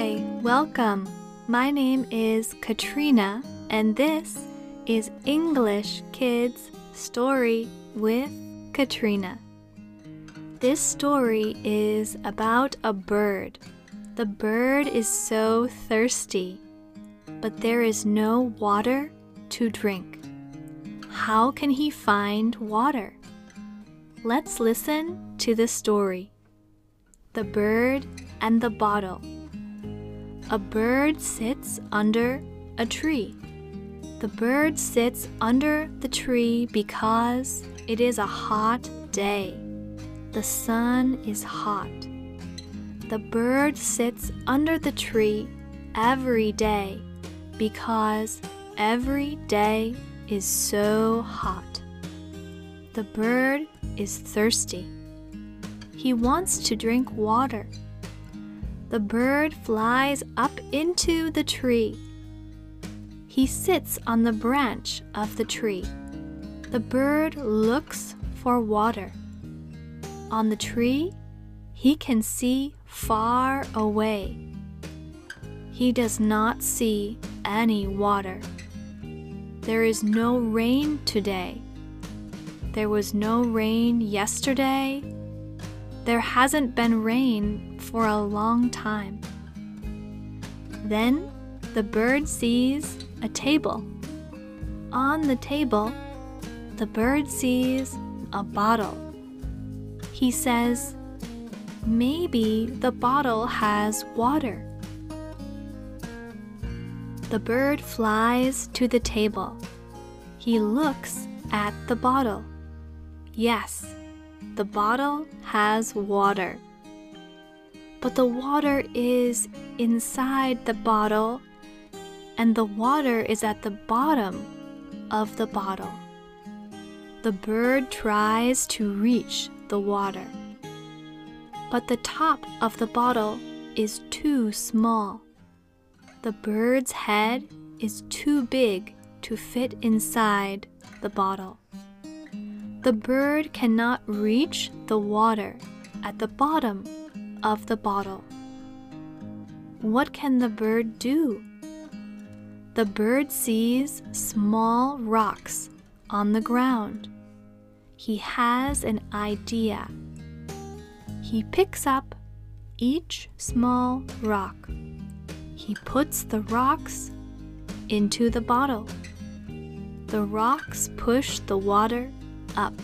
Hi, welcome. My name is Katrina, and this is English Kids Story with Katrina. This story is about a bird. The bird is so thirsty, but there is no water to drink. How can he find water? Let's listen to the story. The Bird and the Bottle. A bird sits under a tree. The bird sits under the tree because it is a hot day. The sun is hot. The bird sits under the tree every day because every day is so hot. The bird is thirsty. He wants to drink water. The bird flies up into the tree. He sits on the branch of the tree. The bird looks for water. On the tree, he can see far away. He does not see any water. There is no rain today. There was no rain yesterday there hasn't been rain for a long time. Then the bird sees a table. On the table, the bird sees a bottle. He says, Maybe the bottle has water. The bird flies to the table. He looks at the bottle. Yes, the bottle has water. But the water is inside the bottle, and the water is at the bottom of the bottle. The bird tries to reach the water, but the top of the bottle is too small. The bird's head is too big to fit inside the bottle. The bird cannot reach the water at the bottom of the bottle. What can the bird do? The bird sees small rocks on the ground. He has an idea. He picks up each small rock. He puts the rocks into the bottle. The rocks push the water up.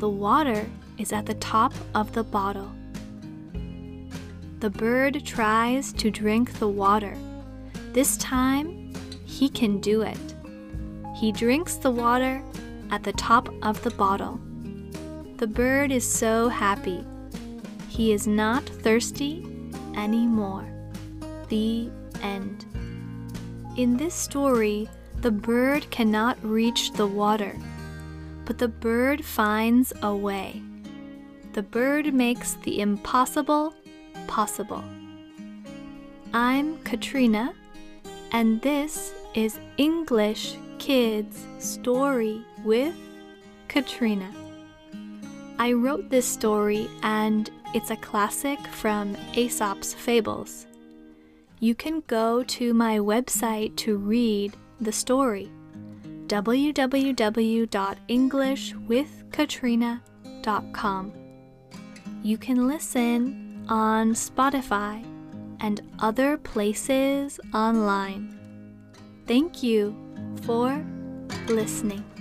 The water is at the top of the bottle. The bird tries to drink the water. This time, he can do it. He drinks the water at the top of the bottle. The bird is so happy. He is not thirsty anymore. The end. In this story, the bird cannot reach the water but the bird finds a way. The bird makes the impossible possible. I'm Katrina, and this is English Kids Story with Katrina. I wrote this story, and it's a classic from Aesop's Fables. You can go to my website to read the story www.englishwithkatrina.com. You can listen on Spotify and other places online. Thank you for listening.